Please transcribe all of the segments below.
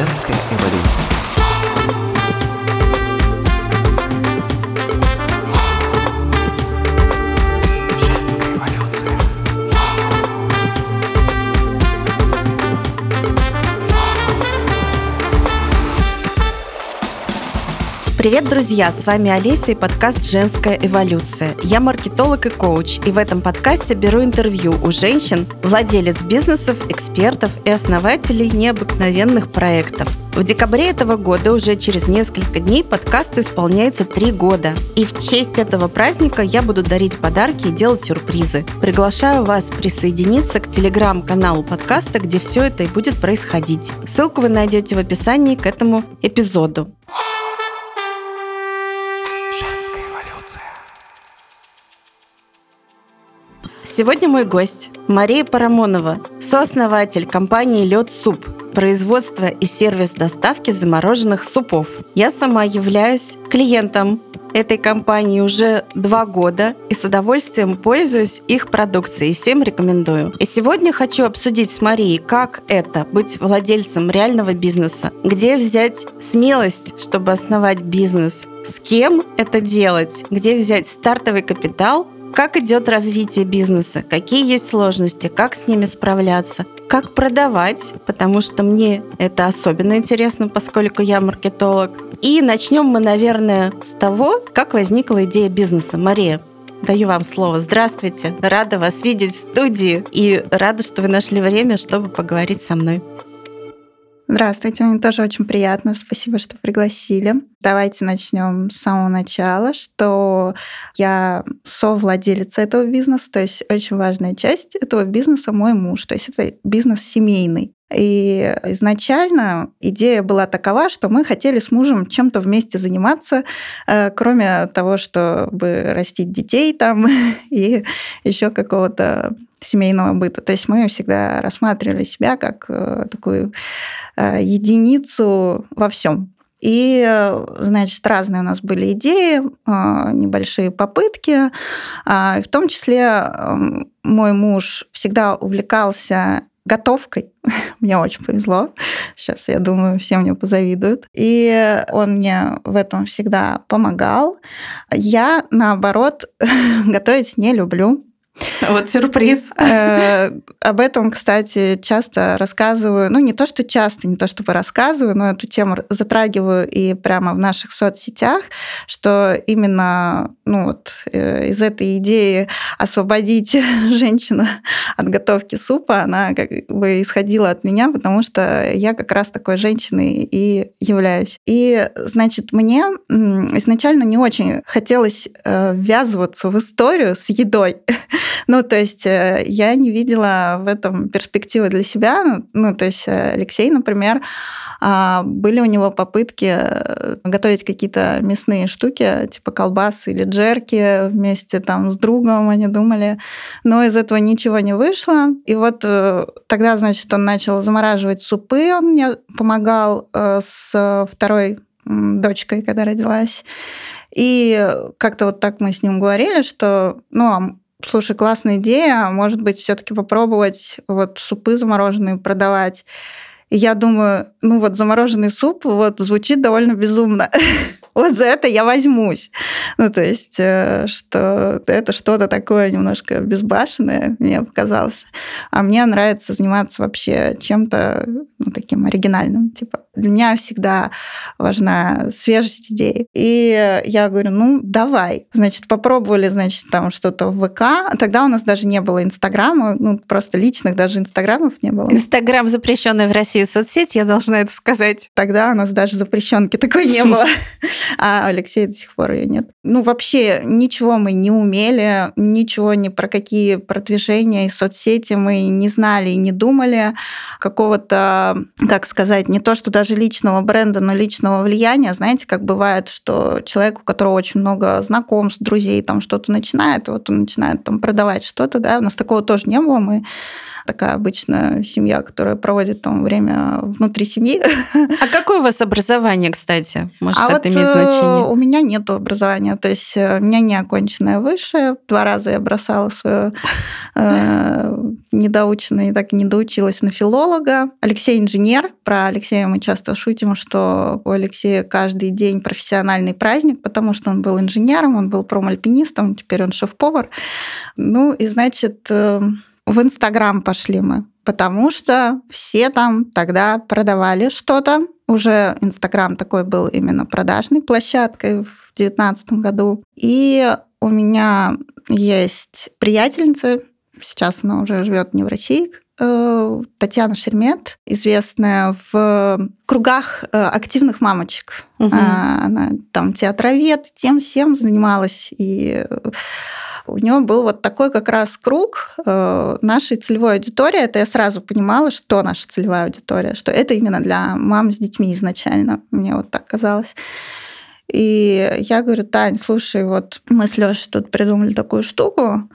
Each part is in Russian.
Женская эволюция. Привет, друзья! С вами Олеся и подкаст «Женская эволюция». Я маркетолог и коуч, и в этом подкасте беру интервью у женщин, владелец бизнесов, экспертов и основателей необыкновенных проектов. В декабре этого года, уже через несколько дней, подкасту исполняется три года. И в честь этого праздника я буду дарить подарки и делать сюрпризы. Приглашаю вас присоединиться к телеграм-каналу подкаста, где все это и будет происходить. Ссылку вы найдете в описании к этому эпизоду. Сегодня мой гость Мария Парамонова, сооснователь компании Лед Суп, производство и сервис доставки замороженных супов. Я сама являюсь клиентом этой компании уже два года и с удовольствием пользуюсь их продукцией. Всем рекомендую. И сегодня хочу обсудить с Марией, как это быть владельцем реального бизнеса, где взять смелость, чтобы основать бизнес, с кем это делать, где взять стартовый капитал, как идет развитие бизнеса, какие есть сложности, как с ними справляться, как продавать, потому что мне это особенно интересно, поскольку я маркетолог. И начнем мы, наверное, с того, как возникла идея бизнеса. Мария, Даю вам слово. Здравствуйте. Рада вас видеть в студии и рада, что вы нашли время, чтобы поговорить со мной. Здравствуйте, мне тоже очень приятно. Спасибо, что пригласили. Давайте начнем с самого начала, что я совладелец этого бизнеса, то есть очень важная часть этого бизнеса мой муж, то есть это бизнес семейный. И изначально идея была такова, что мы хотели с мужем чем-то вместе заниматься, э, кроме того, чтобы растить детей там и еще какого-то семейного быта. То есть мы всегда рассматривали себя как э, такую э, единицу во всем. И, значит, разные у нас были идеи, небольшие попытки. А, В том числе эм, мой муж всегда увлекался готовкой. Мне очень повезло. Сейчас, я думаю, все мне позавидуют. И он мне в этом всегда помогал. Я, наоборот, готовить не люблю. Вот сюрприз. Э, об этом, кстати, часто рассказываю. Ну, не то, что часто, не то, чтобы рассказываю, но эту тему затрагиваю и прямо в наших соцсетях, что именно ну, вот, э, из этой идеи освободить женщину от готовки супа, она как бы исходила от меня, потому что я как раз такой женщиной и являюсь. И, значит, мне изначально не очень хотелось э, ввязываться в историю с едой. Ну, то есть э, я не видела в этом перспективы для себя. Ну, то есть э, Алексей, например, а, были у него попытки э, готовить какие-то мясные штуки, типа колбасы или джерки вместе там с другом, они думали. Но из этого ничего не вышло. И вот тогда, значит, он начал замораживать супы, он мне помогал с второй дочкой, когда родилась. И как-то вот так мы с ним говорили, что, ну, а слушай, классная идея, может быть, все-таки попробовать вот супы замороженные продавать. И я думаю, ну вот замороженный суп вот звучит довольно безумно. вот за это я возьмусь. Ну, то есть, э, что это что-то такое немножко безбашенное, мне показалось. А мне нравится заниматься вообще чем-то ну, таким оригинальным. Типа, для меня всегда важна свежесть идей. И я говорю, ну, давай. Значит, попробовали, значит, там что-то в ВК. Тогда у нас даже не было Инстаграма, ну, просто личных даже Инстаграмов не было. Инстаграм запрещенная в России соцсеть, я должна это сказать. Тогда у нас даже запрещенки такой не было. А Алексей до сих пор ее нет. Ну, вообще ничего мы не умели, ничего ни про какие продвижения и соцсети мы не знали и не думали. Какого-то, как сказать, не то, что даже личного бренда, но личного влияния. Знаете, как бывает, что человек, у которого очень много знакомств, друзей, там что-то начинает, вот он начинает там продавать что-то, да, у нас такого тоже не было, мы такая обычная семья, которая проводит там время внутри семьи. А какое у вас образование, кстати? Может, а это вот имеет значение? у меня нет образования, то есть э, у меня не оконченное высшее. Два раза я бросала свое э, недоученное, и так и не доучилась на филолога. Алексей инженер. Про Алексея мы часто шутим, что у Алексея каждый день профессиональный праздник, потому что он был инженером, он был промальпинистом, теперь он шеф-повар. Ну и, значит, э, в Инстаграм пошли мы, потому что все там тогда продавали что-то. Уже Инстаграм такой был именно продажной площадкой в 2019 году. И у меня есть приятельница, сейчас она уже живет не в России, э, Татьяна Шермет, известная в кругах э, активных мамочек. А, Она там театровед, тем всем занималась. И у нее был вот такой как раз круг э, нашей целевой аудитории. Это я сразу понимала, что наша целевая аудитория, что это именно для мам с детьми изначально. Мне вот так казалось. И я говорю, Тань, слушай, вот мы с Лешей тут придумали такую штуку.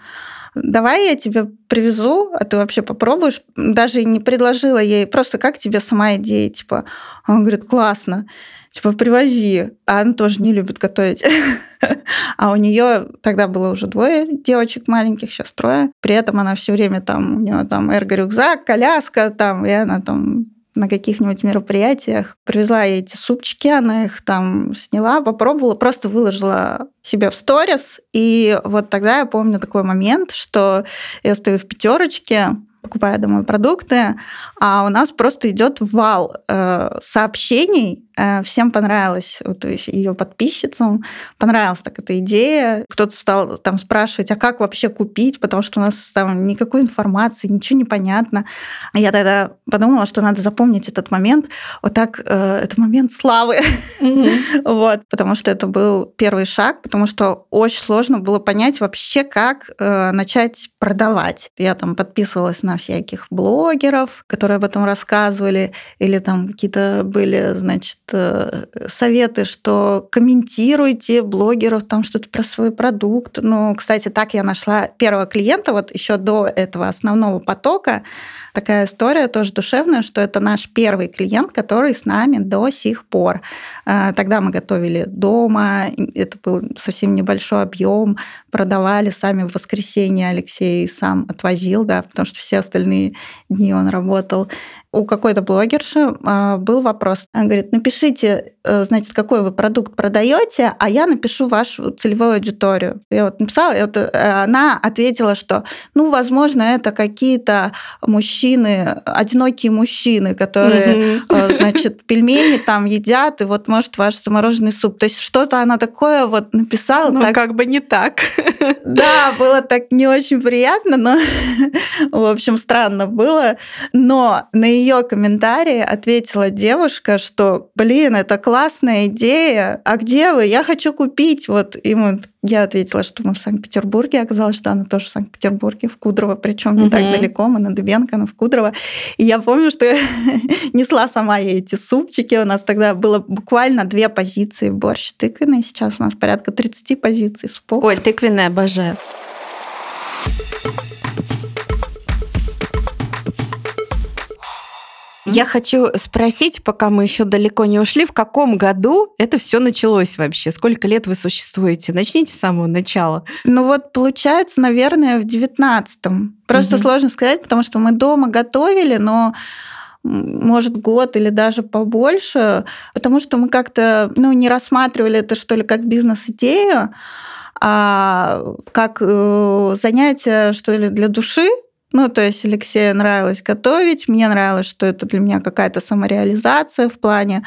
Давай я тебе привезу, а ты вообще попробуешь. Даже не предложила ей, просто как тебе сама идея, типа. Он говорит, классно, типа привози. А она тоже не любит готовить. А у нее тогда было уже двое девочек маленьких, сейчас трое. При этом она все время там, у нее там эрго-рюкзак, коляска, там, и она там на каких-нибудь мероприятиях. Привезла ей эти супчики, она их там сняла, попробовала, просто выложила себе в сторис. И вот тогда я помню такой момент, что я стою в пятерочке, покупаю домой продукты, а у нас просто идет вал э, сообщений. Э, всем понравилось, вот, ее подписчицам понравилась так эта идея. Кто-то стал там спрашивать, а как вообще купить, потому что у нас там никакой информации, ничего не понятно. А Я тогда подумала, что надо запомнить этот момент. Вот так, э, это момент славы. Вот, потому что это был первый шаг, потому что очень сложно было понять вообще, как э, начать продавать. Я там подписывалась на всяких блогеров, которые об этом рассказывали, или там какие-то были, значит, э, советы, что комментируйте блогеров там что-то про свой продукт. Ну, кстати, так я нашла первого клиента, вот еще до этого основного потока. Такая история тоже душевная, что это наш первый клиент, который с нами до сих пор. Э, Тогда мы готовили дома, это был совсем небольшой объем, продавали сами в воскресенье. Алексей сам отвозил, да, потому что все остальные дни он работал. У какой-то блогерши э, был вопрос. Она говорит, напишите, э, значит, какой вы продукт продаете, а я напишу вашу целевую аудиторию. Я вот написала, и вот, э, она ответила, что, ну, возможно, это какие-то мужчины, одинокие мужчины, которые э, значит, пельмени там едят, и вот, может, ваш замороженный суп. То есть что-то она такое вот написала. Ну, так, как бы не так. Да, было так не очень приятно, но, в общем, странно было. Но на ее комментарии ответила девушка, что, блин, это классная идея, а где вы? Я хочу купить. Вот ему я ответила, что мы в Санкт-Петербурге. Оказалось, что она тоже в Санкт-Петербурге, в Кудрово, причем не так Мгм. далеко, мы на Дыбенко, но в Кудрово. И я помню, что я несла сама ей эти супчики. У нас тогда было буквально две позиции борщ тыквенный. Сейчас у нас порядка 30 позиций супов. Ой, тыквенная обожаю. Я хочу спросить, пока мы еще далеко не ушли, в каком году это все началось вообще? Сколько лет вы существуете? Начните с самого начала. Ну вот получается, наверное, в девятнадцатом. Просто Мгм. сложно сказать, потому что мы дома готовили, но может, год или даже побольше, потому что мы как-то ну, не рассматривали это, что ли, как бизнес-идею, а как э, занятие, что ли, для души. Ну, то есть Алексею нравилось готовить, мне нравилось, что это для меня какая-то самореализация в плане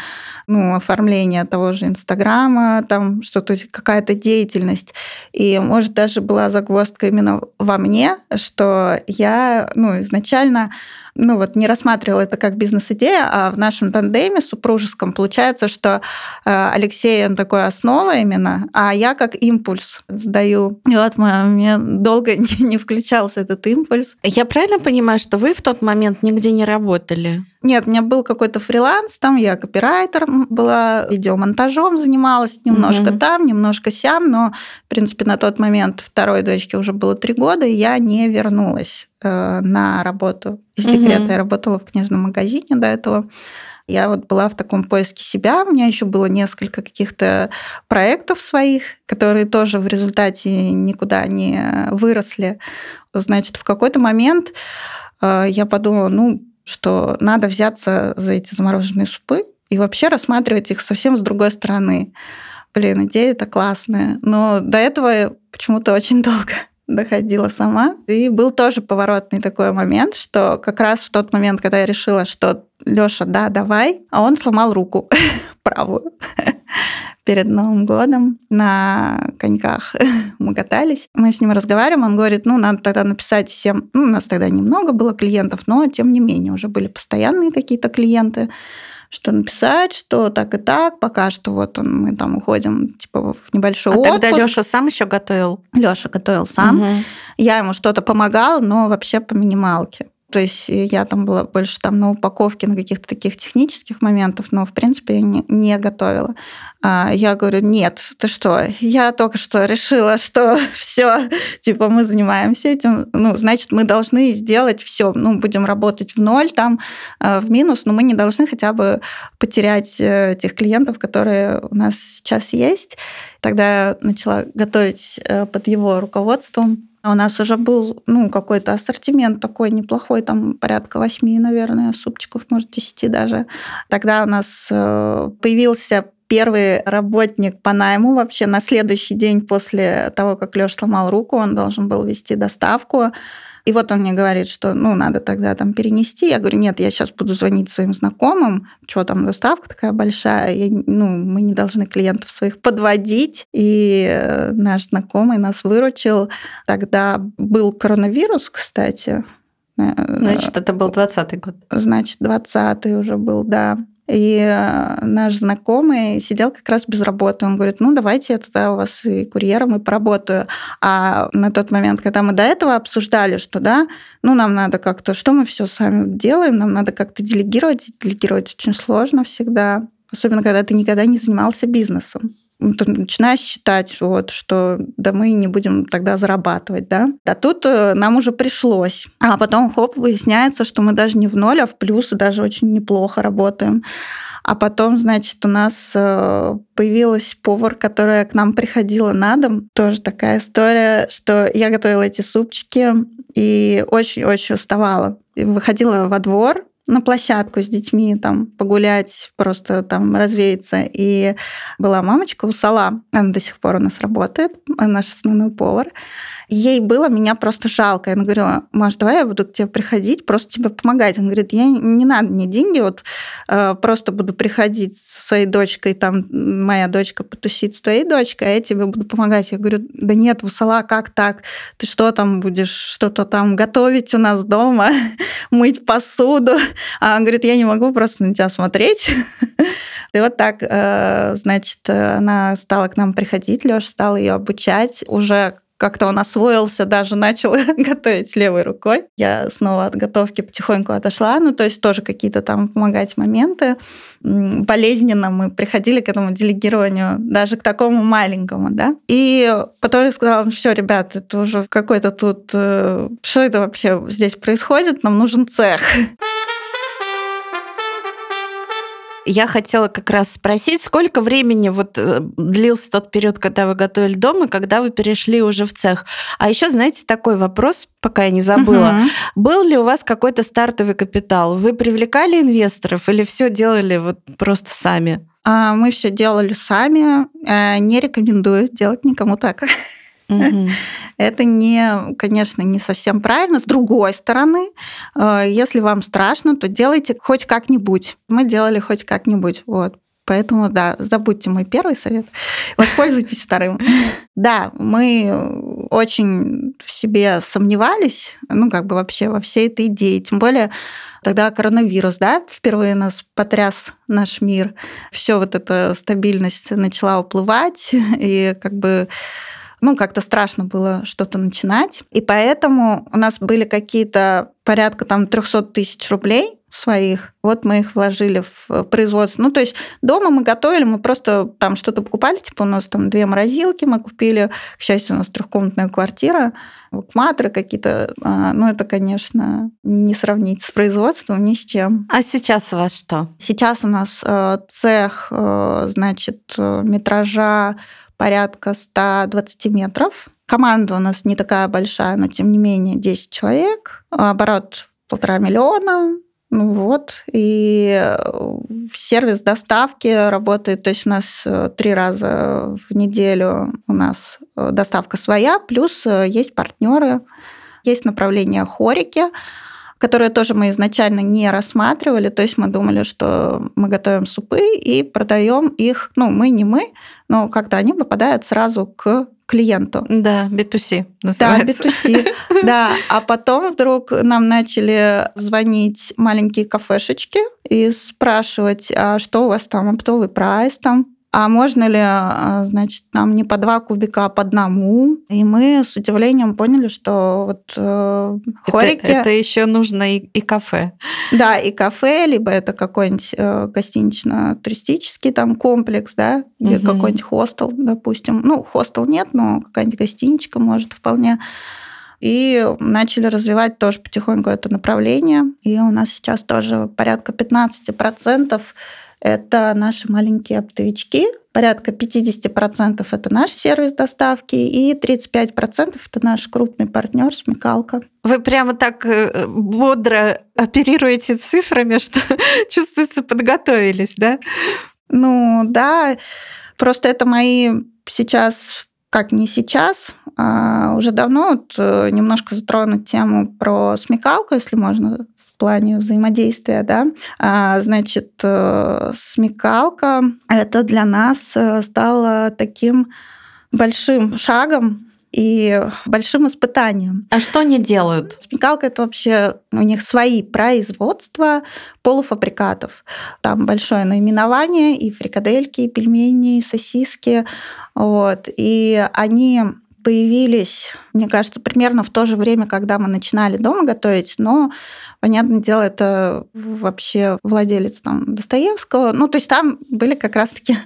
ну, оформления того же Инстаграма, там что-то, какая-то деятельность. И, может, даже была загвоздка именно во мне, что я ну, изначально ну вот не рассматривала это как бизнес-идея, а в нашем тандеме супружеском получается, что э, Алексей он такой основа именно, а я как импульс задаю. И вот мы, у меня долго не, не включался этот импульс. Я правильно понимаю, что вы в тот момент нигде не работали? Нет, у меня был какой-то фриланс, там я копирайтером была, видеомонтажом занималась, немножко Мгм. там, немножко сям, но, в принципе, на тот момент второй дочке уже было три года, и я не вернулась э, на работу из декрета. Я работала в книжном магазине до этого. Я вот была в таком поиске себя. У меня еще было несколько каких-то проектов своих, которые тоже в результате никуда не выросли. Значит, в какой-то момент э, я подумала, ну, что надо взяться за эти замороженные супы и вообще рассматривать их совсем с другой стороны. Блин, идея это классная. Но до этого я почему-то очень долго доходила сама. И был тоже поворотный такой момент, что как раз в тот момент, когда я решила, что Лёша, да, давай, а он сломал руку правую перед Новым годом на коньках. Мы катались. Мы с ним разговариваем, он говорит, ну, надо тогда написать всем... Ну, у нас тогда немного было клиентов, но тем не менее уже были постоянные какие-то клиенты что написать, что так и так, пока что вот он, мы там уходим типа в небольшой А отпуск. тогда Леша сам еще готовил. Лёша готовил сам. Мгм. Я ему что-то помогала, но вообще по минималке. То есть я там была больше там на упаковке, на каких-то таких технических моментах, но в принципе я не, не готовила. А я говорю, нет, ты что, я только что решила, что все, типа мы занимаемся этим, ну, значит, мы должны сделать все, ну, будем работать в ноль, там, э, в минус, но мы не должны хотя бы потерять э, тех клиентов, которые у нас сейчас есть. Тогда я начала готовить э, под его руководством у нас уже был ну, какой-то ассортимент такой неплохой, там порядка восьми, наверное, супчиков, может, десяти даже. Тогда у нас э, появился первый работник по найму вообще на следующий день после того, как Леша сломал руку, он должен был вести доставку. И вот он мне говорит, что ну надо тогда там перенести. Я говорю, нет, я сейчас буду звонить своим знакомым. Что там, доставка такая большая. Я, ну, мы не должны клиентов своих подводить. И э, наш знакомый нас выручил. Тогда был коронавирус, кстати. Э, Значит, это был 20-й год. Значит, 20-й уже был, да. И э, наш знакомый сидел как раз без работы. Он говорит, ну, давайте я тогда у вас и курьером, и поработаю. А на тот момент, когда мы до этого обсуждали, что, да, ну, нам надо как-то, что мы все сами делаем, нам надо как-то делегировать. Делегировать очень сложно всегда. Особенно, когда ты никогда не занимался бизнесом начинаешь считать, вот, что да мы не будем тогда зарабатывать, да. А тут э, нам уже пришлось. А потом, хоп, выясняется, что мы даже не в ноль, а в плюс, и даже очень неплохо работаем. А потом, значит, у нас э, появилась повар, которая к нам приходила на дом. Тоже такая история, что я готовила эти супчики и очень-очень уставала. Выходила во двор, на площадку с детьми, там, погулять, просто там развеяться. И была мамочка у Сала, она до сих пор у нас работает, наш основной повар. Ей было меня просто жалко. Она говорила, Маш, давай я буду к тебе приходить, просто тебе помогать. Он говорит, я не надо мне деньги, вот э, просто буду приходить со своей дочкой, там моя дочка потусит с твоей дочкой, а я тебе буду помогать. Я говорю, да нет, Вусала, как так? Ты что там будешь что-то там готовить у нас дома, мыть посуду? А он говорит, я не могу просто на тебя смотреть. И вот так, э, значит, она стала к нам приходить, Леша стал ее обучать. Уже как-то он освоился, даже начал готовить левой рукой. Я снова от готовки потихоньку отошла. Ну, то есть тоже какие-то там помогать моменты. Болезненно мы приходили к этому делегированию, даже к такому маленькому, да. И потом я сказала, ну все, ребят, это уже какой-то тут... э, Что это вообще здесь происходит? Нам нужен цех. Я хотела как раз спросить, сколько времени вот э, длился тот период, когда вы готовили дома, когда вы перешли уже в цех. А еще, знаете, такой вопрос, пока я не забыла. Мгм. Был ли у вас какой-то стартовый капитал? Вы привлекали инвесторов или все делали вот просто сами? А, Мы все делали сами. Э, Не рекомендую делать никому так. Это не, конечно, не совсем правильно. С другой стороны, э, если вам страшно, то делайте хоть как-нибудь. Мы делали хоть как-нибудь. Вот. Поэтому, да, забудьте мой первый совет, воспользуйтесь вторым. Да, мы очень в себе сомневались, ну, как бы вообще во всей этой идее. Тем более, тогда коронавирус, да, впервые нас потряс наш мир. Все вот эта стабильность начала уплывать, и как бы ну, как-то страшно было что-то начинать. И поэтому у нас были какие-то порядка там 300 тысяч рублей своих. Вот мы их вложили в производство. Ну, то есть дома мы готовили, мы просто там что-то покупали, типа у нас там две морозилки мы купили, к счастью, у нас трехкомнатная квартира, вакматры какие-то. А, ну, это, конечно, не сравнить с производством ни с чем. А сейчас у вас что? Сейчас у нас э, цех, э, значит, э, метража порядка 120 метров. Команда у нас не такая большая, но тем не менее 10 человек. Оборот полтора миллиона. Ну вот, и сервис доставки работает, то есть у нас три раза в неделю у нас доставка своя, плюс есть партнеры, есть направление хорики, которые тоже мы изначально не рассматривали. То есть мы думали, что мы готовим супы и продаем их, ну, мы не мы, но как-то они попадают сразу к клиенту. Да, B2C называется. Да, B2C. Да, а потом вдруг нам начали звонить маленькие кафешечки и спрашивать, а что у вас там, оптовый прайс там, а можно ли, а, значит, нам не по два кубика, а по одному? И мы с удивлением поняли, что вот э, хорики... Это, это еще нужно и, и кафе. Да, и кафе, либо это какой-нибудь э, гостинично-туристический там комплекс, да, где угу. какой-нибудь хостел, допустим. Ну, хостел нет, но какая-нибудь гостиничка может вполне и начали развивать тоже потихоньку это направление. И у нас сейчас тоже порядка 15% это наши маленькие оптовички. Порядка 50% это наш сервис доставки, и 35% это наш крупный партнер Смекалка. Вы прямо так э, бодро оперируете цифрами, что чувствуется, подготовились, да? Ну да, просто это мои сейчас как не сейчас, а уже давно вот э, немножко затронуть тему про смекалку, если можно плане взаимодействия, да, а, значит, э, смекалка это для нас э, стало таким большим шагом и большим испытанием. А что они делают? Смекалка это вообще у них свои производства полуфабрикатов. Там большое наименование и фрикадельки, и пельмени, и сосиски. Вот. И они появились, мне кажется, примерно в то же время, когда мы начинали дома готовить, но Понятное дело, это вообще владелец там Достоевского. Ну, то есть там были как раз-таки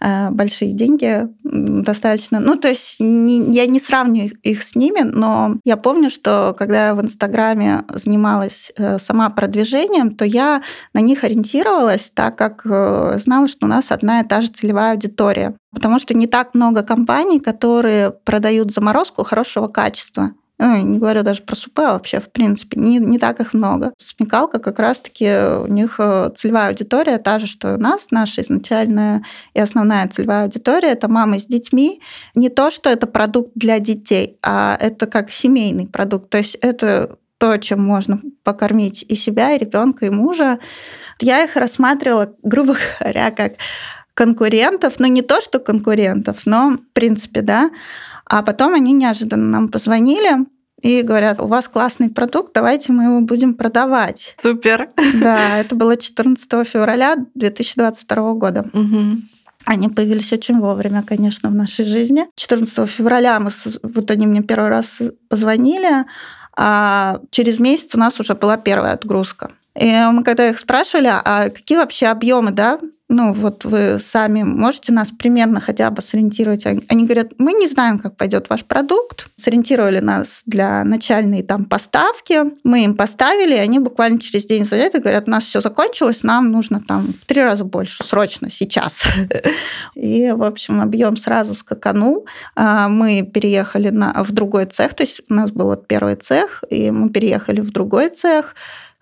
э, большие деньги достаточно. Ну, то есть не, я не сравниваю их с ними, но я помню, что когда я в Инстаграме занималась э, сама продвижением, то я на них ориентировалась, так как э, знала, что у нас одна и та же целевая аудитория. Потому что не так много компаний, которые продают заморозку хорошего качества. Ну, не говорю даже про супы, а вообще, в принципе, не, не так их много. Смекалка как раз-таки у них э, целевая аудитория та же, что и у нас. Наша изначальная и основная целевая аудитория – это мамы с детьми. Не то, что это продукт для детей, а это как семейный продукт. То есть это то, чем можно покормить и себя, и ребенка, и мужа. Я их рассматривала, грубо говоря, как конкурентов, но не то, что конкурентов, но в принципе, да. А потом они неожиданно нам позвонили и говорят, у вас классный продукт, давайте мы его будем продавать. Супер. Да, это было 14 февраля 2022 года. Угу. Они появились очень вовремя, конечно, в нашей жизни. 14 февраля мы, вот они мне первый раз позвонили, а через месяц у нас уже была первая отгрузка. И мы когда их спрашивали, а какие вообще объемы, да, ну вот вы сами можете нас примерно хотя бы сориентировать. Они говорят, мы не знаем, как пойдет ваш продукт. Сориентировали нас для начальной там поставки. Мы им поставили, и они буквально через день звонят и говорят, у нас все закончилось, нам нужно там в три раза больше, срочно, сейчас. И, в общем, объем сразу скаканул. А, мы переехали на, в другой цех, то есть у нас был вот первый цех, и мы переехали в другой цех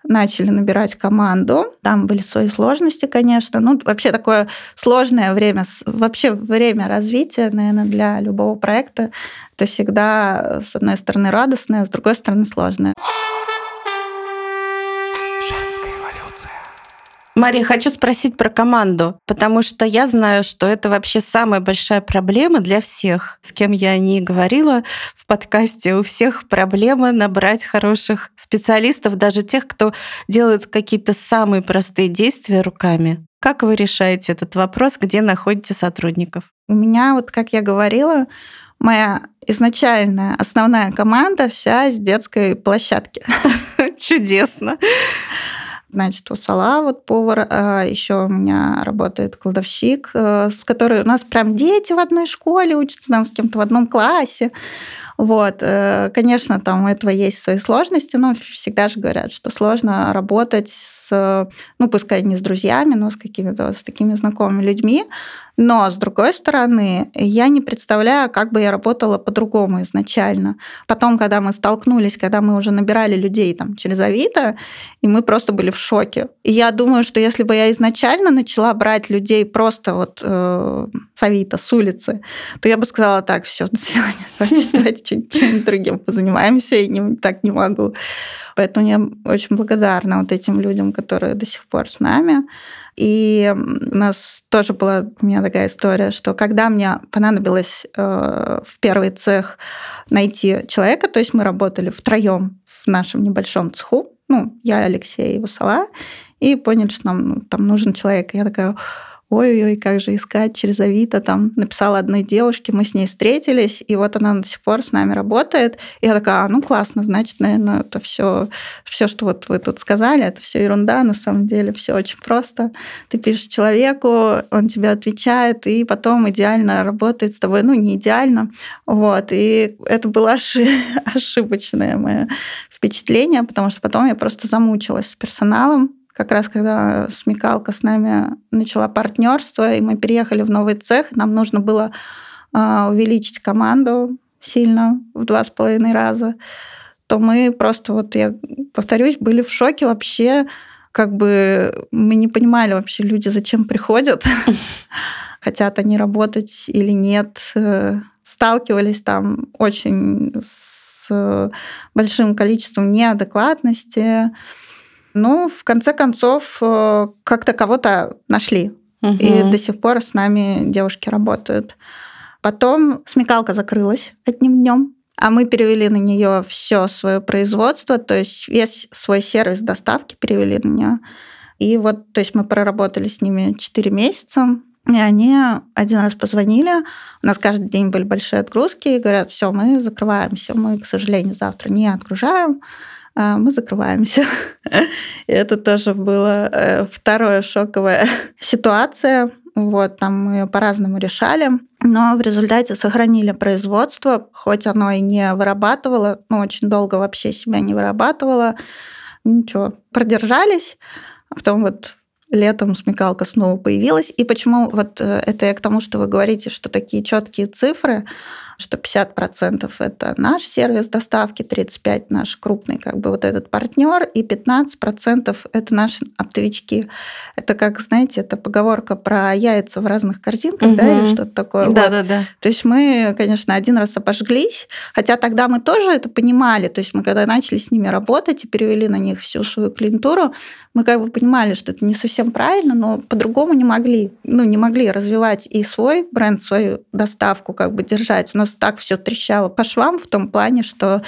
начали набирать команду. Там были свои сложности, конечно. Ну, вообще такое сложное время, вообще время развития, наверное, для любого проекта. Это всегда, с одной стороны, радостное, а с другой стороны, сложное. Мария, хочу спросить про команду, потому что я знаю, что это вообще самая большая проблема для всех, с кем я не говорила в подкасте. У всех проблема набрать хороших специалистов, даже тех, кто делает какие-то самые простые действия руками. Как вы решаете этот вопрос, где находите сотрудников? У меня, вот как я говорила, моя изначальная основная команда вся с детской площадки. Чудесно. Значит, у Сала вот повар, а еще у меня работает кладовщик, э, с которой у нас прям дети в одной школе учатся, там с кем-то в одном классе. Вот, э, конечно, там у этого есть свои сложности, но всегда же говорят, что сложно работать с, ну, пускай не с друзьями, но с какими-то с такими знакомыми людьми. Но, с другой стороны, я не представляю, как бы я работала по-другому изначально. Потом, когда мы столкнулись, когда мы уже набирали людей там через Авито, и мы просто были в шоке. И я думаю, что если бы я изначально начала брать людей просто вот э, с Авито, с улицы, то я бы сказала, так, все, до свидания, давайте, давайте чем-нибудь другим позанимаемся, и не, так не могу. Поэтому я очень благодарна вот этим людям, которые до сих пор с нами. И у нас тоже была у меня такая история, что когда мне понадобилось э, в первый цех найти человека, то есть мы работали втроем в нашем небольшом цеху, ну, я, Алексей и Вусала, и поняли, что нам ну, там нужен человек. Я такая, ой-ой-ой, как же искать через Авито, там написала одной девушке, мы с ней встретились, и вот она до сих пор с нами работает. И я такая, а, ну классно, значит, наверное, это все, все, что вот вы тут сказали, это все ерунда, на самом деле все очень просто. Ты пишешь человеку, он тебе отвечает, и потом идеально работает с тобой, ну не идеально, вот. И это было ошибочное мое впечатление, потому что потом я просто замучилась с персоналом, как раз когда смекалка с нами начала партнерство, и мы переехали в новый цех, нам нужно было а, увеличить команду сильно в два с половиной раза, то мы просто, вот я повторюсь, были в шоке вообще, как бы мы не понимали вообще люди, зачем приходят, хотят они работать или нет, сталкивались там очень с большим количеством неадекватности, ну, в конце концов, э, как-то кого-то нашли. Угу. И до сих пор с нами девушки работают. Потом смекалка закрылась одним днем, а мы перевели на нее все свое производство, то есть весь свой сервис доставки перевели на нее. И вот, то есть мы проработали с ними 4 месяца, и они один раз позвонили, у нас каждый день были большие отгрузки, и говорят, все, мы закрываемся, мы, к сожалению, завтра не отгружаем, мы закрываемся. Это тоже была э, вторая шоковая ситуация. Вот, там мы по-разному решали, но в результате сохранили производство, хоть оно и не вырабатывало, ну, очень долго вообще себя не вырабатывало. Ничего, продержались, а потом вот летом смекалка снова появилась. И почему вот э, это я к тому, что вы говорите, что такие четкие цифры, что 50% это наш сервис доставки, 35% наш крупный как бы вот этот партнер, и 15% это наши оптовички. Это как, знаете, это поговорка про яйца в разных корзинках, угу. да, или что-то такое. Да, вот. да, да. То есть мы, конечно, один раз обожглись, хотя тогда мы тоже это понимали. То есть мы когда начали с ними работать и перевели на них всю свою клиентуру, мы как бы понимали, что это не совсем правильно, но по-другому не могли. Ну, не могли развивать и свой бренд, свою доставку как бы держать. У нас так все трещало по швам в том плане, что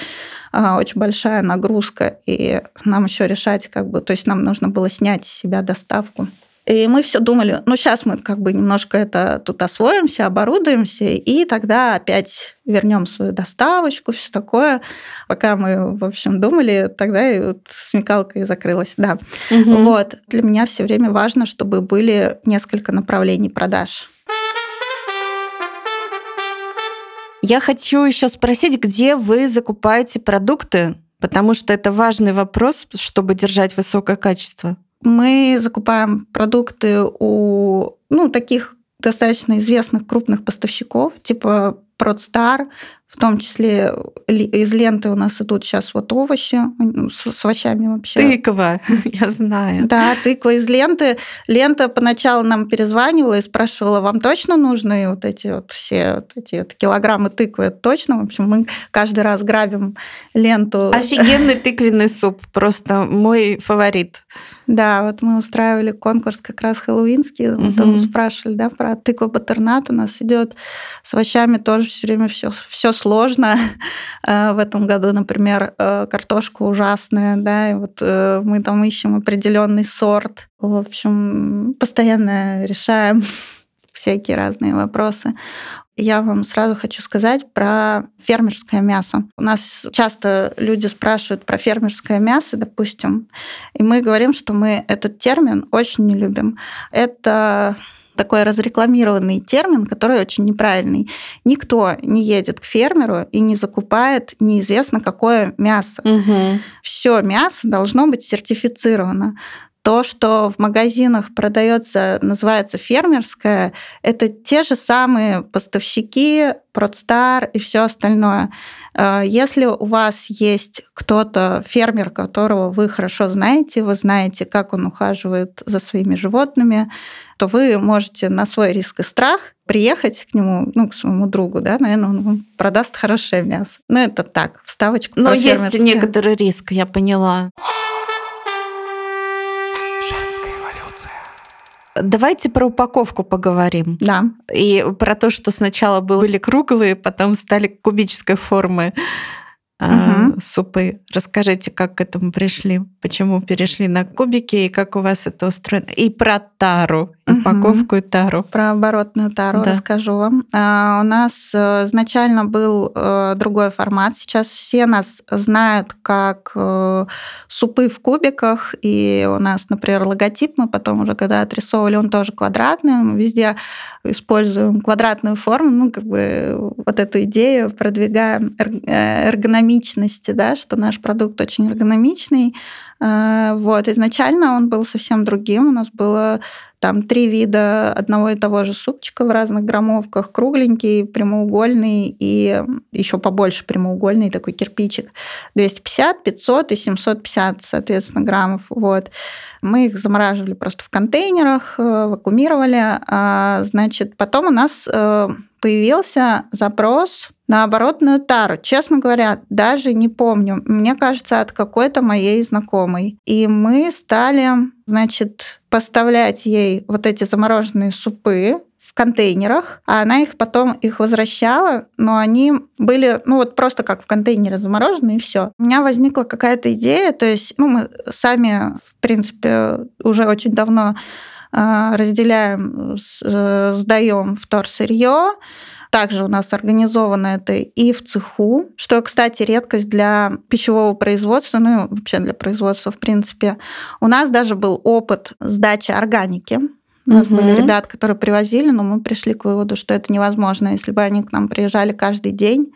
а, очень большая нагрузка, и нам еще решать, как бы, то есть нам нужно было снять с себя доставку. И мы все думали, ну сейчас мы как бы немножко это тут освоимся, оборудуемся, и тогда опять вернем свою доставочку, все такое. Пока мы, в общем, думали, тогда и вот смекалка и закрылась, да. Угу. Вот. Для меня все время важно, чтобы были несколько направлений продаж. Я хочу еще спросить, где вы закупаете продукты, потому что это важный вопрос, чтобы держать высокое качество. Мы закупаем продукты у ну, таких достаточно известных крупных поставщиков, типа Продстар, в том числе из ленты у нас идут сейчас вот овощи с, с овощами вообще. Тыква, я знаю. Да, тыква из ленты. Лента поначалу нам перезванивала и спрашивала, вам точно нужны вот эти вот все вот эти вот килограммы тыквы? точно? В общем, мы каждый раз грабим ленту. Офигенный тыквенный суп, просто мой фаворит. Да, вот мы устраивали конкурс как раз хэллоуинский, угу. вот спрашивали, да, про тыква батернат у нас идет с овощами тоже все время все, все сложно. Э, в этом году, например, э, картошка ужасная, да, и вот э, мы там ищем определенный сорт. В общем, постоянно решаем всякие разные вопросы. Я вам сразу хочу сказать про фермерское мясо. У нас часто люди спрашивают про фермерское мясо, допустим, и мы говорим, что мы этот термин очень не любим. Это такой разрекламированный термин, который очень неправильный. Никто не едет к фермеру и не закупает неизвестно какое мясо. Угу. Все мясо должно быть сертифицировано. То, что в магазинах продается, называется фермерское, это те же самые поставщики, Продстар и все остальное. Э, если у вас есть кто-то, фермер, которого вы хорошо знаете, вы знаете, как он ухаживает за своими животными, то вы можете на свой риск и страх приехать к нему, ну, к своему другу, да, наверное, он вам продаст хорошее мясо. Ну, это так, вставочка. Но есть некоторый риск, я поняла. Давайте про упаковку поговорим. Да. И про то, что сначала были круглые, потом стали кубической формы Мгм. супы. Расскажите, как к этому пришли, почему перешли на кубики и как у вас это устроено. И про тару, Мгм. упаковку и тару. Про оборотную тару Да. расскажу вам. А, У нас э, изначально был э, другой формат. Сейчас все нас знают как э, супы в кубиках. И у нас, например, логотип мы потом уже, когда отрисовывали, он тоже квадратный. Мы везде используем квадратную форму. Ну, как бы вот эту идею продвигаем эр- э, эргономичности, да, что наш продукт очень эргономичный. Э, Вот. Изначально он был совсем другим. У нас было там три вида одного и того же супчика в разных граммовках. Кругленький, прямоугольный и еще побольше прямоугольный такой кирпичик. 250, 500 и 750, соответственно, граммов. Вот. Мы их замораживали просто в контейнерах, э, вакуумировали. А, Значит, потом у нас э, появился запрос на оборотную тару. Честно говоря, даже не помню. Мне кажется, от какой-то моей знакомой. И мы стали, значит, поставлять ей вот эти замороженные супы в контейнерах, а она их потом их возвращала, но они были, ну вот просто как в контейнере замороженные и все. У меня возникла какая-то идея, то есть, ну мы сами, в принципе, уже очень давно разделяем, с- э, сдаем вторсырье, также у нас организовано это и в цеху, что, кстати, редкость для пищевого производства, ну и вообще для производства, в принципе. У нас даже был опыт сдачи органики. У нас Мгм. были ребята, которые привозили, но мы пришли к выводу, что это невозможно, если бы они к нам приезжали каждый день.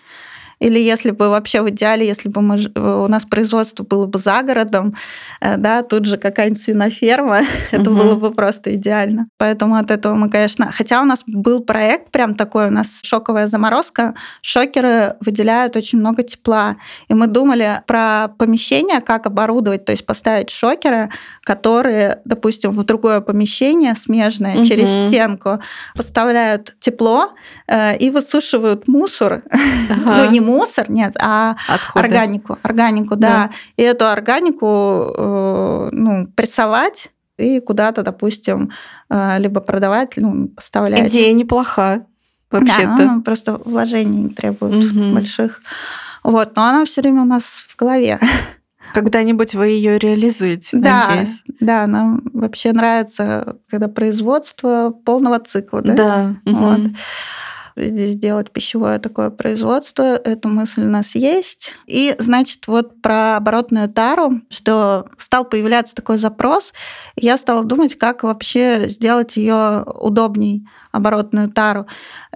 Или если бы вообще в идеале, если бы мы, ж- у нас производство было бы за городом, э, да, тут же какая-нибудь свиноферма, это было бы просто идеально. Поэтому от этого мы, конечно... Хотя у нас был проект прям такой, у нас шоковая заморозка, шокеры выделяют очень много тепла. И мы думали про помещение, как оборудовать, то есть поставить шокеры, которые, допустим, в другое помещение смежное Мгм. через стенку поставляют тепло э, и высушивают мусор. Ага. Ну, не мусор, нет, а Отходы. органику. Органику, да. И эту органику э, ну, прессовать и куда-то, допустим, э, либо продавать, ну, поставлять. Идея неплоха, Да, вообще-то. ну, просто вложений требует Мгм. больших. Вот, но она все время у нас в голове. Когда-нибудь вы ее реализуете, Да, надеюсь. да, нам вообще нравится, когда производство полного цикла, да? Да. Вот. мгм. сделать пищевое такое производство. Эта мысль у нас есть. И, значит, вот про оборотную тару, что стал появляться такой запрос, я стала думать, как вообще сделать ее удобней оборотную тару.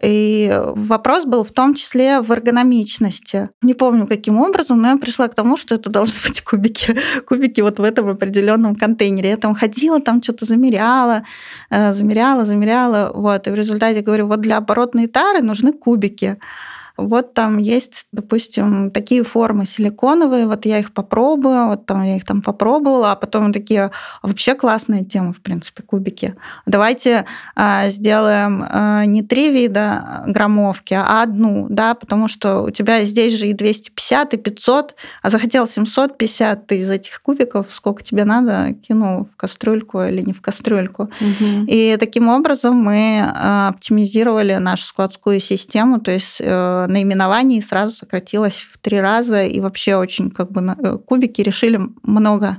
И вопрос был в том числе в эргономичности. Не помню, каким образом, но я пришла к тому, что это должны быть кубики. Кубики вот в этом определенном контейнере. Я там ходила, там что-то замеряла, э, замеряла, замеряла. Вот. И в результате говорю, вот для оборотной тары нужны кубики. Вот там есть, допустим, такие формы силиконовые, вот я их попробую, вот там я их там попробовала, а потом такие, «А вообще классная тема, в принципе, кубики. Давайте а, сделаем а, не три вида граммовки, а одну, да, потому что у тебя здесь же и 250, и 500, а захотел 750, ты из этих кубиков, сколько тебе надо, кинул в кастрюльку или не в кастрюльку. Мгм. И таким образом мы э, оптимизировали нашу складскую систему, то есть э, наименований сразу сократилось в три раза, и вообще очень как бы э, кубики решили много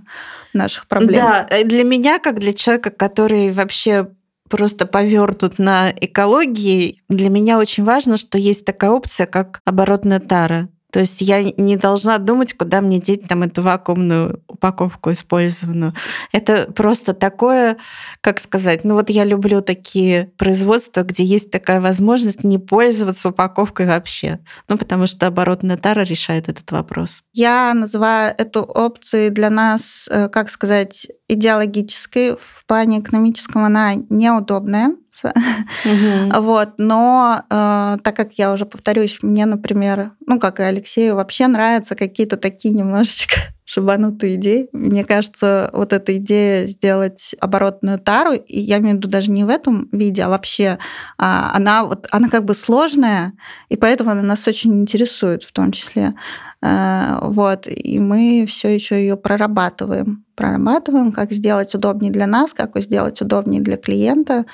наших проблем. Да, э, для меня, как для человека, который вообще просто повернут на экологии. Для меня очень важно, что есть такая опция, как оборотная тара. То есть я не должна думать, куда мне деть там эту вакуумную упаковку использованную. Это просто такое, как сказать, ну вот я люблю такие производства, где есть такая возможность не пользоваться упаковкой вообще. Ну потому что оборотная тара решает этот вопрос. Я называю эту опцию для нас, э, как сказать, идеологической. В плане экономическом она неудобная, Угу. Вот, но э, так как я уже повторюсь, мне, например, ну как и Алексею, вообще нравятся какие-то такие немножечко шибанутые идеи. Мне кажется, вот эта идея сделать оборотную тару, и я имею в виду даже не в этом виде, а вообще, а, она, вот, она как бы сложная, и поэтому она нас очень интересует в том числе. Э, вот, и мы все еще ее прорабатываем. Прорабатываем, как сделать удобнее для нас, как сделать удобнее для клиента.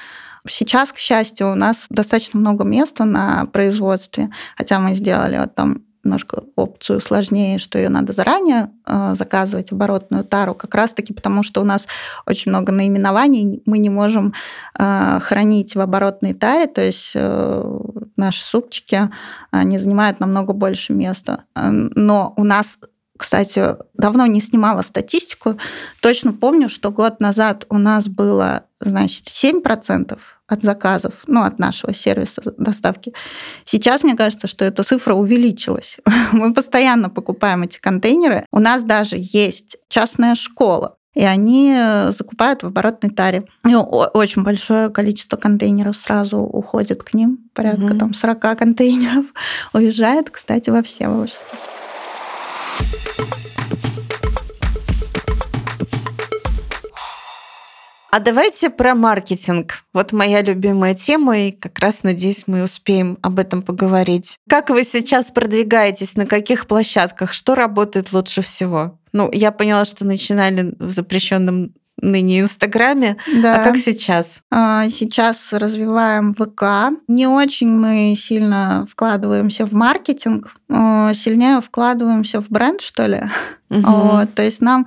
Сейчас, к счастью, у нас достаточно много места на производстве, хотя мы сделали вот там немножко опцию сложнее, что ее надо заранее э, заказывать, оборотную тару, как раз-таки потому, что у нас очень много наименований, мы не можем э, хранить в оборотной таре, то есть э, наши супчики, они занимают намного больше места. Но у нас кстати, давно не снимала статистику. Точно помню, что год назад у нас было, значит, 7% от заказов, ну, от нашего сервиса доставки. Сейчас, мне кажется, что эта цифра увеличилась. Мы постоянно покупаем эти контейнеры. У нас даже есть частная школа, и они закупают в оборотной таре. И очень большое количество контейнеров сразу уходит к ним, порядка mm там 40 контейнеров уезжает, кстати, во все Всеволожск. А давайте про маркетинг. Вот моя любимая тема, и как раз, надеюсь, мы успеем об этом поговорить. Как вы сейчас продвигаетесь, на каких площадках, что работает лучше всего? Ну, я поняла, что начинали в запрещенном ныне Инстаграме. Да. А как сейчас? А, сейчас развиваем ВК. Не очень мы сильно вкладываемся в маркетинг, сильнее вкладываемся в бренд, что ли. Угу. Вот, то есть нам,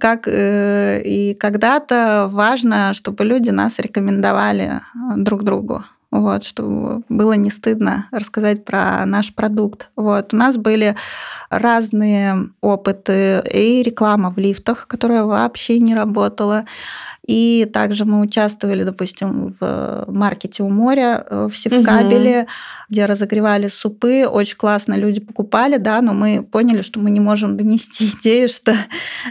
как э, и когда-то, важно, чтобы люди нас рекомендовали друг другу вот, чтобы было не стыдно рассказать про наш продукт. Вот. У нас были разные опыты и реклама в лифтах, которая вообще не работала, и также мы участвовали, допустим, в маркете у моря, э, в Севкабеле, угу. где разогревали супы. Очень классно люди покупали, да, но мы поняли, что мы не можем донести идею, что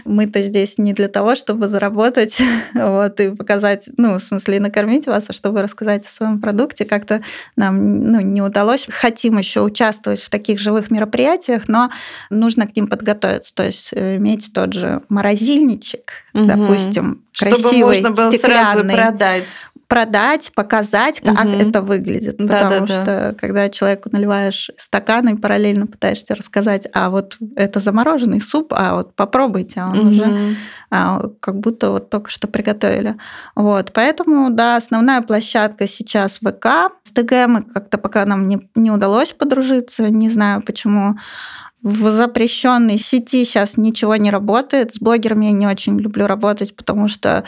мы-то здесь не для того, чтобы заработать вот, и показать, ну, в смысле, и накормить вас, а чтобы рассказать о своем продукте. Как-то нам ну, не удалось. Хотим еще участвовать в таких живых мероприятиях, но нужно к ним подготовиться. То есть э, иметь тот же морозильничек, угу. допустим, красивый, Чтобы можно было сразу продать продать, показать, как угу. это выглядит. Да, потому да, что да. когда человеку наливаешь стакан и параллельно пытаешься рассказать, а вот это замороженный суп, а вот попробуйте, а он угу. уже а, как будто вот только что приготовили. Вот, поэтому, да, основная площадка сейчас ВК. С ТГ мы как-то пока нам не, не удалось подружиться, не знаю почему. В запрещенной сети сейчас ничего не работает. С блогерами я не очень люблю работать, потому что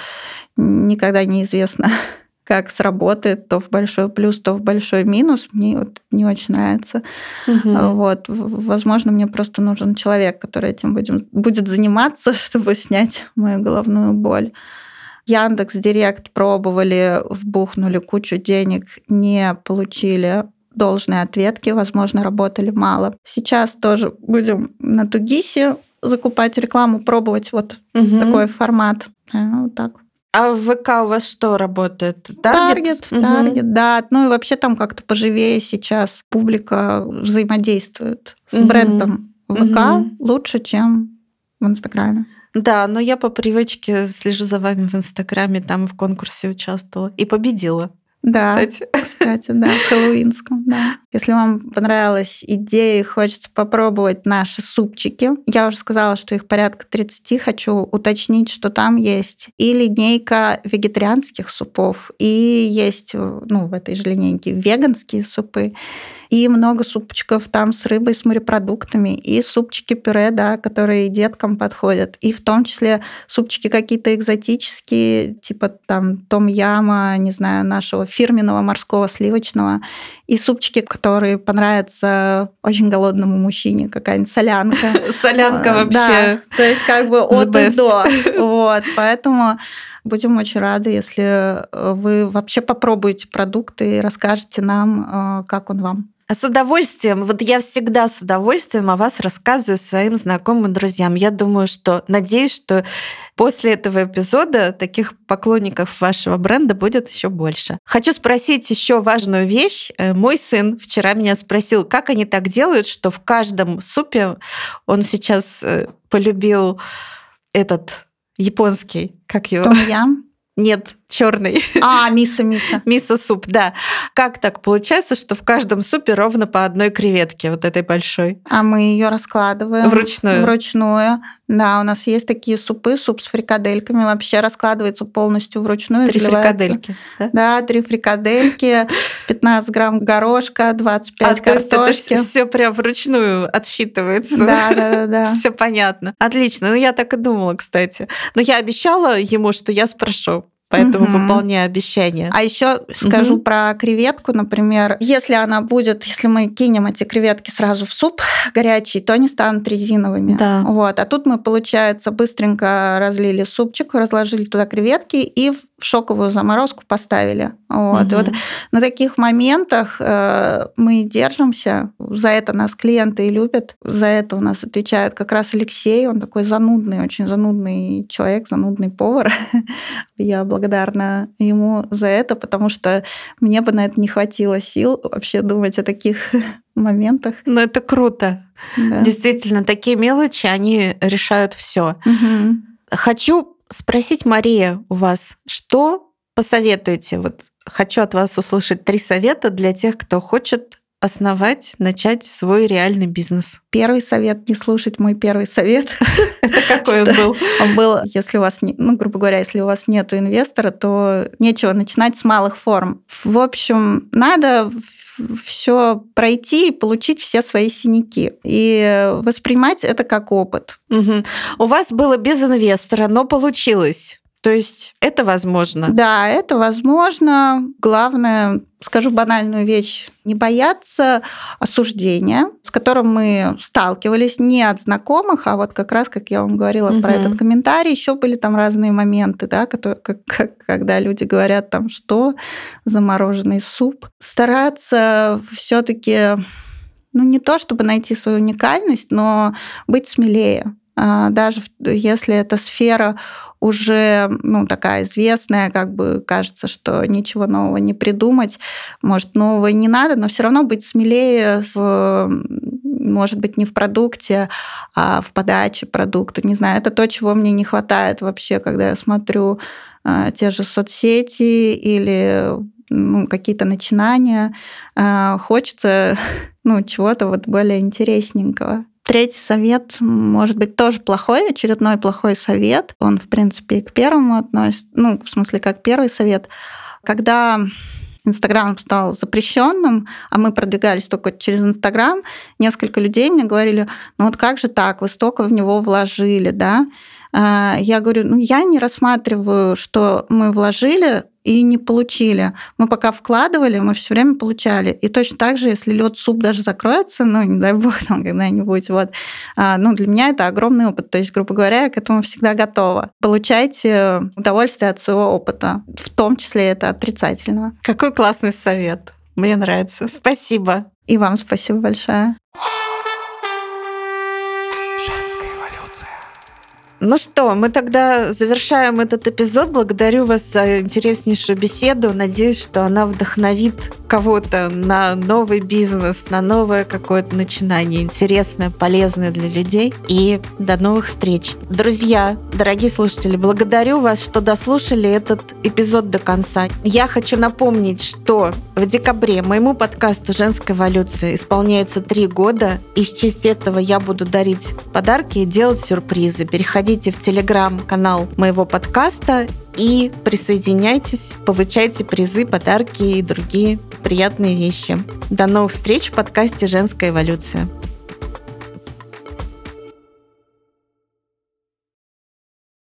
никогда неизвестно, как сработает, то в большой плюс, то в большой минус. Мне вот не очень нравится. Угу. Вот. Возможно, мне просто нужен человек, который этим будем, будет заниматься, чтобы снять мою головную боль. Яндекс Директ пробовали, вбухнули кучу денег, не получили должные ответки, возможно, работали мало. Сейчас тоже будем на Тугисе закупать рекламу, пробовать вот угу. такой формат. Ну, вот так. А в ВК у вас что работает? Таргет? Таргет, угу. таргет, да. Ну и вообще там как-то поживее сейчас публика взаимодействует с угу. брендом ВК угу. лучше, чем в Инстаграме. Да, но я по привычке слежу за вами в Инстаграме, там в конкурсе участвовала и победила. Да, кстати. кстати, да, в хэллоуинском, да. Если вам понравилась идея и хочется попробовать наши супчики, я уже сказала, что их порядка 30, хочу уточнить, что там есть и линейка вегетарианских супов, и есть, ну, в этой же линейке веганские супы, И много супчиков там с рыбой, с морепродуктами, и супчики-пюре, да, которые деткам подходят. И в том числе супчики какие-то экзотические, типа там том-яма, не знаю, нашего фирменного морского сливочного. И супчики, которые понравятся очень голодному мужчине, какая-нибудь солянка. Солянка вообще. Да, то есть как бы от и до. Вот, поэтому Будем очень рады, если э, вы вообще попробуете продукты и расскажете нам, э, как он вам. А с удовольствием, вот я всегда с удовольствием о вас рассказываю своим знакомым друзьям. Я думаю, что, надеюсь, что после этого эпизода таких поклонников вашего бренда будет еще больше. Хочу спросить еще важную вещь. Э, мой сын вчера меня спросил, как они так делают, что в каждом супе он сейчас полюбил этот японский, как его? Том-ям? Нет, черный. А, миса, миса. Миса суп, да. Как так получается, что в каждом супе ровно по одной креветке, вот этой большой? А мы ее раскладываем. Вручную? Вручную. Да, у нас есть такие супы, суп с фрикадельками вообще раскладывается полностью вручную. Три фрикадельки, да? Да, три фрикадельки, 15 грамм горошка, 25 а, картошки. То есть это все прям вручную отсчитывается. Да, да, да. да. Все понятно. Отлично. Ну, я так и думала, кстати. Но я обещала ему, что я спрошу поэтому угу. выполняю обещание. А еще скажу угу. про креветку, например, если она будет, если мы кинем эти креветки сразу в суп горячий, то они станут резиновыми. Да. Вот. А тут мы, получается, быстренько разлили супчик, разложили туда креветки и в шоковую заморозку поставили. Вот. Угу. И вот на таких моментах э, мы держимся. За это нас клиенты и любят. За это у нас отвечает как раз Алексей. Он такой занудный, очень занудный человек, занудный повар. Я благодарна ему за это, потому что мне бы на это не хватило сил вообще думать о таких моментах. Ну, это круто. Да. Действительно, такие мелочи, они решают все. Угу. Хочу спросить, Мария, у вас, что посоветуете? Вот хочу от вас услышать три совета для тех, кто хочет основать, начать свой реальный бизнес? Первый совет — не слушать мой первый совет. Это какой он был? Он был, если у вас, ну, грубо говоря, если у вас нет инвестора, то нечего начинать с малых форм. В общем, надо все пройти и получить все свои синяки. И воспринимать это как опыт. Угу. У вас было без инвестора, но получилось. То есть это возможно? Да, это возможно. Главное, скажу банальную вещь, не бояться осуждения, с которым мы сталкивались не от знакомых, а вот как раз, как я вам говорила угу. про этот комментарий, еще были там разные моменты, да, которые, как, как, когда люди говорят там, что замороженный суп. Стараться все-таки ну, не то чтобы найти свою уникальность, но быть смелее. А, даже если эта сфера уже ну, такая известная, как бы кажется, что ничего нового не придумать, может, нового не надо, но все равно быть смелее в может быть, не в продукте, а в подаче продукта. Не знаю, это то, чего мне не хватает вообще, когда я смотрю э, те же соцсети или ну, какие-то начинания. Э, хочется ну, чего-то вот более интересненького. Третий совет может быть тоже плохой, очередной плохой совет. Он, в принципе, и к первому относится, ну, в смысле, как первый совет. Когда Инстаграм стал запрещенным, а мы продвигались только через Инстаграм, несколько людей мне говорили, ну вот как же так, вы столько в него вложили, да? А, я говорю, ну я не рассматриваю, что мы вложили и не получили. Мы пока вкладывали, мы все время получали. И точно так же, если лед суп даже закроется, ну, не дай бог, там когда-нибудь, вот, а, ну, для меня это огромный опыт. То есть, грубо говоря, я к этому всегда готова. Получайте удовольствие от своего опыта, в том числе это отрицательного. Какой классный совет. Мне нравится. Спасибо. И вам спасибо большое. Ну что, мы тогда завершаем этот эпизод. Благодарю вас за интереснейшую беседу. Надеюсь, что она вдохновит кого-то на новый бизнес, на новое какое-то начинание, интересное, полезное для людей. И до новых встреч. Друзья, дорогие слушатели, благодарю вас, что дослушали этот эпизод до конца. Я хочу напомнить, что в декабре моему подкасту «Женская эволюция» исполняется три года, и в честь этого я буду дарить подарки и делать сюрпризы. Переходите заходите в телеграм-канал моего подкаста и присоединяйтесь, получайте призы, подарки и другие приятные вещи. До новых встреч в подкасте «Женская эволюция».